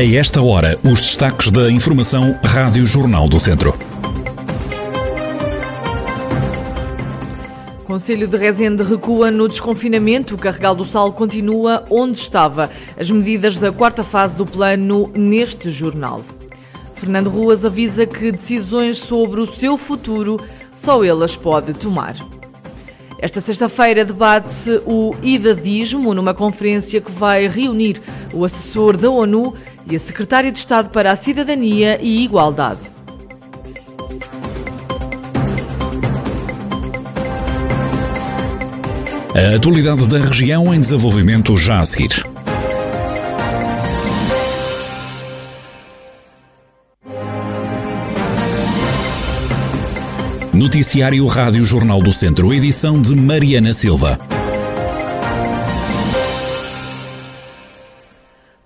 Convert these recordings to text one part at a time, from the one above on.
A esta hora, os destaques da Informação Rádio Jornal do Centro. Conselho de Rezende recua no desconfinamento. O Carregal do Sal continua onde estava. As medidas da quarta fase do plano neste jornal. Fernando Ruas avisa que decisões sobre o seu futuro só ele as pode tomar. Esta sexta-feira debate-se o idadismo numa conferência que vai reunir o assessor da ONU e a secretária de Estado para a Cidadania e Igualdade. A atualidade da região em desenvolvimento já a seguir. Noticiário Rádio Jornal do Centro, edição de Mariana Silva.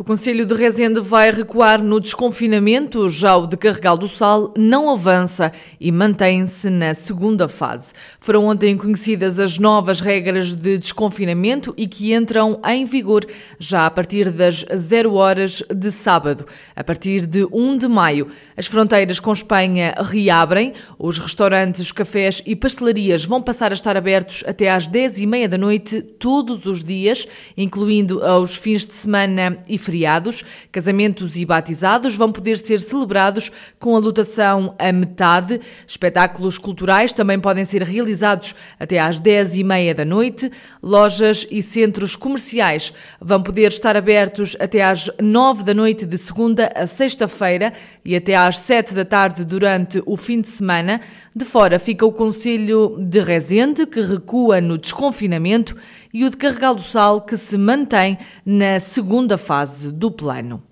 O Conselho de Rezende vai recuar no desconfinamento, já o de Carregal do Sal não avança e mantém-se na segunda fase. Foram ontem conhecidas as novas regras de desconfinamento e que entram em vigor já a partir das 0 horas de sábado. A partir de 1 de maio, as fronteiras com Espanha reabrem, os restaurantes, cafés e pastelarias vão passar a estar abertos até às 10 e meia da noite todos os dias, incluindo aos fins de semana e feriados feriados, casamentos e batizados vão poder ser celebrados com a lotação a metade. Espetáculos culturais também podem ser realizados até às 10 e meia da noite. Lojas e centros comerciais vão poder estar abertos até às 9 da noite de segunda a sexta-feira e até às 7 da tarde durante o fim de semana. De fora fica o Conselho de Rezende, que recua no desconfinamento, e o de Carregal do Sal, que se mantém na segunda fase do plano.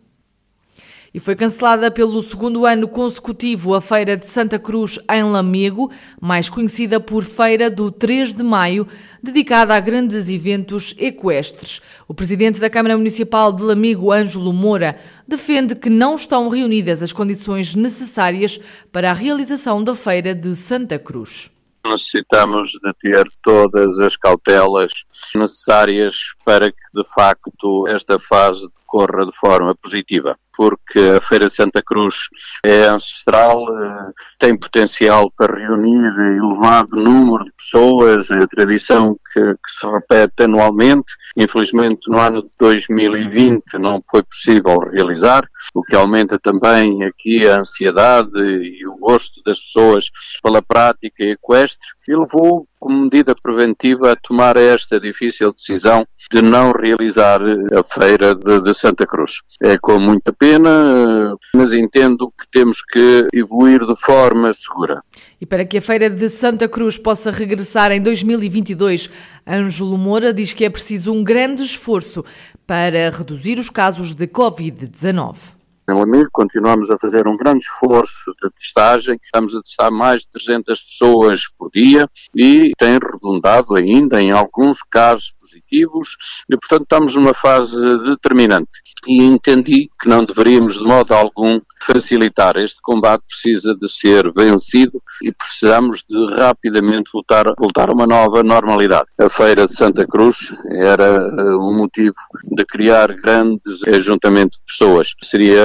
E foi cancelada pelo segundo ano consecutivo a Feira de Santa Cruz em Lamego, mais conhecida por Feira do 3 de Maio, dedicada a grandes eventos equestres. O presidente da Câmara Municipal de Lamego, Ângelo Moura, defende que não estão reunidas as condições necessárias para a realização da Feira de Santa Cruz necessitamos de ter todas as cautelas necessárias para que, de facto, esta fase decorra de forma positiva, porque a Feira de Santa Cruz é ancestral, eh, tem potencial para reunir elevado número de pessoas, é a tradição que, que se repete anualmente. Infelizmente, no ano de 2020 não foi possível realizar, o que aumenta também aqui a ansiedade e o gosto das pessoas pela prática equestre e levou como medida preventiva a tomar esta difícil decisão de não realizar a feira de, de, Santa Cruz. É com muita pena, mas entendo que temos que evoluir de forma segura. E para que a feira de Santa Cruz possa regressar em 2022, Ângelo Moura diz que é preciso um grande esforço para reduzir os casos de Covid-19 em Lamego, continuamos a fazer um grande esforço de testagem, estamos a testar mais de 300 pessoas por dia e tem redundado ainda em alguns casos positivos e, portanto, estamos numa fase determinante. E entendi que não deveríamos, de modo algum, facilitar. Este combate precisa de ser vencido e precisamos de rapidamente voltar, voltar a uma nova normalidade. A Feira de Santa Cruz era uh, um motivo de criar grandes ajuntamentos de pessoas. Seria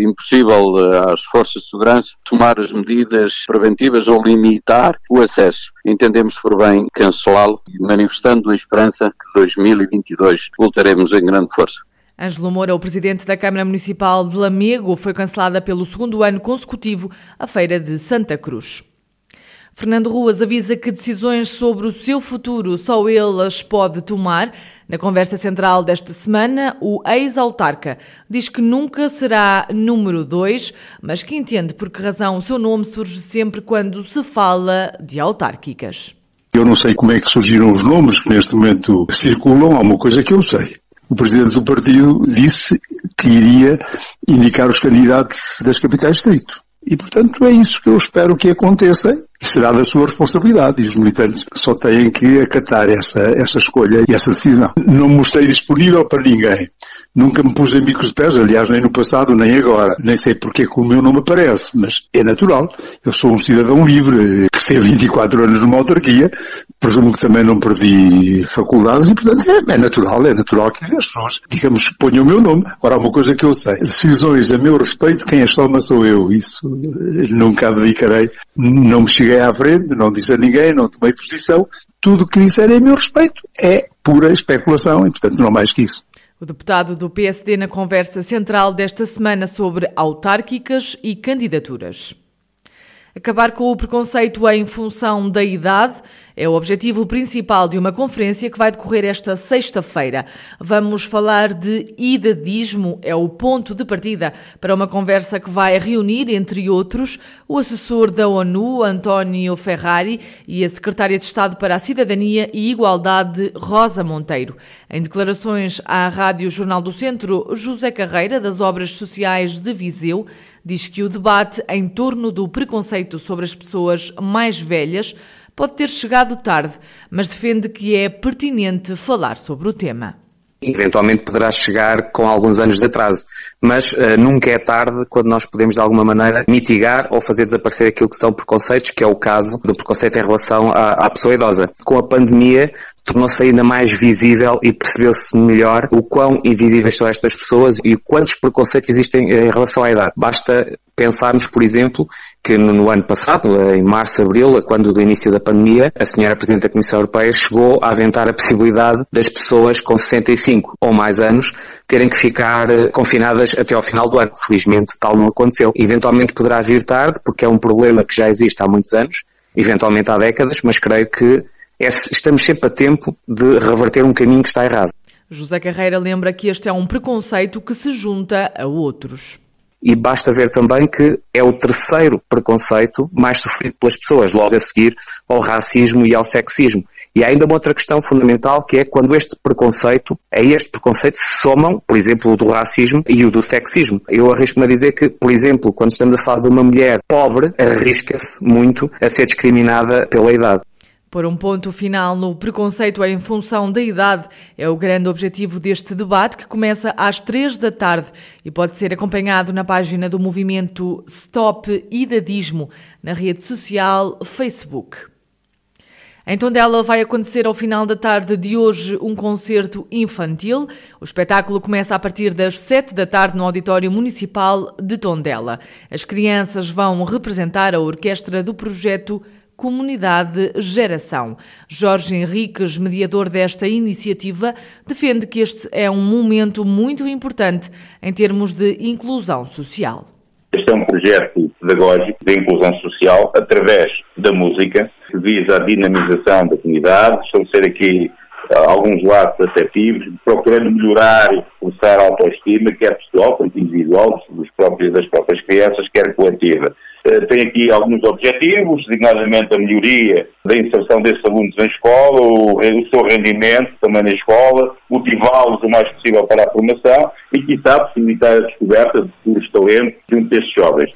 impossível às forças de segurança tomar as medidas preventivas ou limitar o acesso. Entendemos por bem cancelá-lo, manifestando a esperança que 2022 voltaremos em grande força. Ângelo Moura, o presidente da Câmara Municipal de Lamego, foi cancelada pelo segundo ano consecutivo a Feira de Santa Cruz. Fernando Ruas avisa que decisões sobre o seu futuro só ele as pode tomar. Na conversa central desta semana, o ex-autarca diz que nunca será número dois, mas que entende por que razão o seu nome surge sempre quando se fala de autárquicas. Eu não sei como é que surgiram os nomes que neste momento circulam, há uma coisa que eu sei. O presidente do partido disse que iria indicar os candidatos das capitais distrito. E, portanto, é isso que eu espero que aconteça e será da sua responsabilidade. E os militantes só têm que acatar essa, essa escolha e essa decisão. Não me mostrei disponível para ninguém. Nunca me pus em bicos de pés, aliás, nem no passado, nem agora. Nem sei porque que o meu nome aparece, mas é natural. Eu sou um cidadão livre, que esteve 24 anos numa autarquia, presumo que também não perdi faculdades e, portanto, é, é natural, é natural que as pessoas, digamos, ponham o meu nome. Há uma coisa que eu sei. Decisões a meu respeito, quem as toma sou eu. Isso nunca abdicarei. Não me cheguei à frente, não disse a ninguém, não tomei posição. Tudo o que disserem a meu respeito é pura especulação e, portanto, não mais que isso. O deputado do PSD na conversa central desta semana sobre autárquicas e candidaturas. Acabar com o preconceito em função da idade é o objetivo principal de uma conferência que vai decorrer esta sexta-feira. Vamos falar de idadismo, é o ponto de partida para uma conversa que vai reunir, entre outros, o assessor da ONU, António Ferrari, e a secretária de Estado para a Cidadania e Igualdade, Rosa Monteiro. Em declarações à Rádio Jornal do Centro, José Carreira, das Obras Sociais de Viseu, diz que o debate em torno do preconceito sobre as pessoas mais velhas pode ter chegado tarde, mas defende que é pertinente falar sobre o tema. Eventualmente poderá chegar com alguns anos de atraso, mas uh, nunca é tarde quando nós podemos de alguma maneira mitigar ou fazer desaparecer aquilo que são preconceitos, que é o caso do preconceito em relação à, à pessoa idosa. Com a pandemia, tornou-se ainda mais visível e percebeu-se melhor o quão invisíveis são estas pessoas e quantos preconceitos existem em relação à idade. Basta pensarmos, por exemplo, que no, ano passado, em março, abril, quando do início da pandemia, a senhora Presidente da Comissão Europeia chegou a aventar a possibilidade das pessoas com 65 ou mais anos terem que ficar eh, confinadas até ao final do ano. Felizmente tal não aconteceu. Eventualmente poderá vir tarde, porque é um problema que já existe há muitos anos, eventualmente há décadas, mas creio que é, estamos sempre a tempo de reverter um caminho que está errado. José Carreira lembra que este é um preconceito que se junta a outros. E basta ver também que é o terceiro preconceito mais sofrido pelas pessoas, logo a seguir ao racismo e ao sexismo. E há ainda uma outra questão fundamental que é quando este preconceito, a este preconceito se somam, por exemplo, o do racismo e o do sexismo. Eu arrisco-me a dizer que, por exemplo, quando estamos a falar de uma mulher pobre, arrisca-se muito a ser discriminada pela idade. Por um ponto final no preconceito em função da idade é o grande objetivo deste debate que começa às três da tarde e pode ser acompanhado na página do movimento Stop Idadismo na rede social Facebook. Em Tondela vai acontecer ao final da tarde de hoje um concerto infantil. O espetáculo começa a partir das sete da tarde no Auditório Municipal de Tondela. As crianças vão representar a orquestra do projeto Comunidade Geração. Jorge Henriques, mediador desta iniciativa, defende que este é um momento muito importante em termos de inclusão social. Este é um projeto pedagógico de inclusão social através da música, que visa a dinamização da comunidade, estabelecer aqui uh, alguns lados afetivos, procurando melhorar e reforçar a autoestima, quer pessoal, quer individual, dos próprios, das próprias crianças, quer coletiva. Eh, tem aqui alguns objetivos, designadamente a melhoria da inserção desses alunos na escola, o, o seu rendimento também na escola, motivá-los o mais possível para a formação e, quiçá, possibilitar a descoberta de futuros talentos junto destes jovens.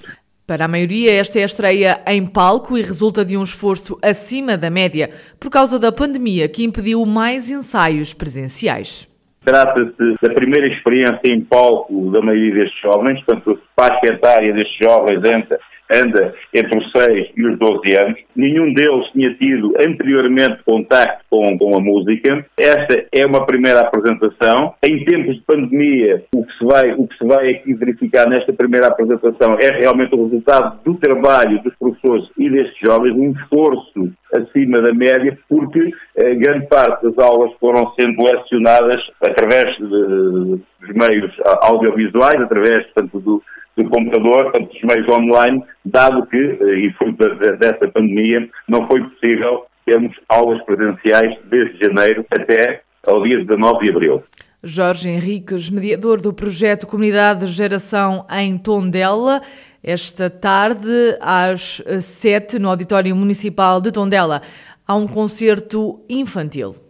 Para a maioria, esta é a estreia em palco e resulta de um esforço acima da média por causa da pandemia que impediu mais ensaios presenciais. Trata-se da primeira experiência em palco da maioria destes jovens, portanto, a faixa etária destes jovens entra anda entre os 6 e os 12 anos. Nenhum deles tinha tido anteriormente contacto com, com a música. Esta é uma primeira apresentação. Em tempos de pandemia, o que, se vai, o que se vai aqui verificar nesta primeira apresentação é realmente o resultado do trabalho dos professores e destes jovens, um esforço acima da média, porque eh, grande parte das aulas foram sendo lecionadas através de, dos meios audiovisuais, através, portanto, do, do computador, portanto, dos meios online, dado que, eh, e fruto dessa pandemia, não foi possível termos aulas presenciais desde janeiro até ao dia 19 de abril. Jorge Henriques, mediador do projeto Comunidade de Geração em Tondela, esta tarde às sete no Auditório Municipal de Tondela há um concerto infantil.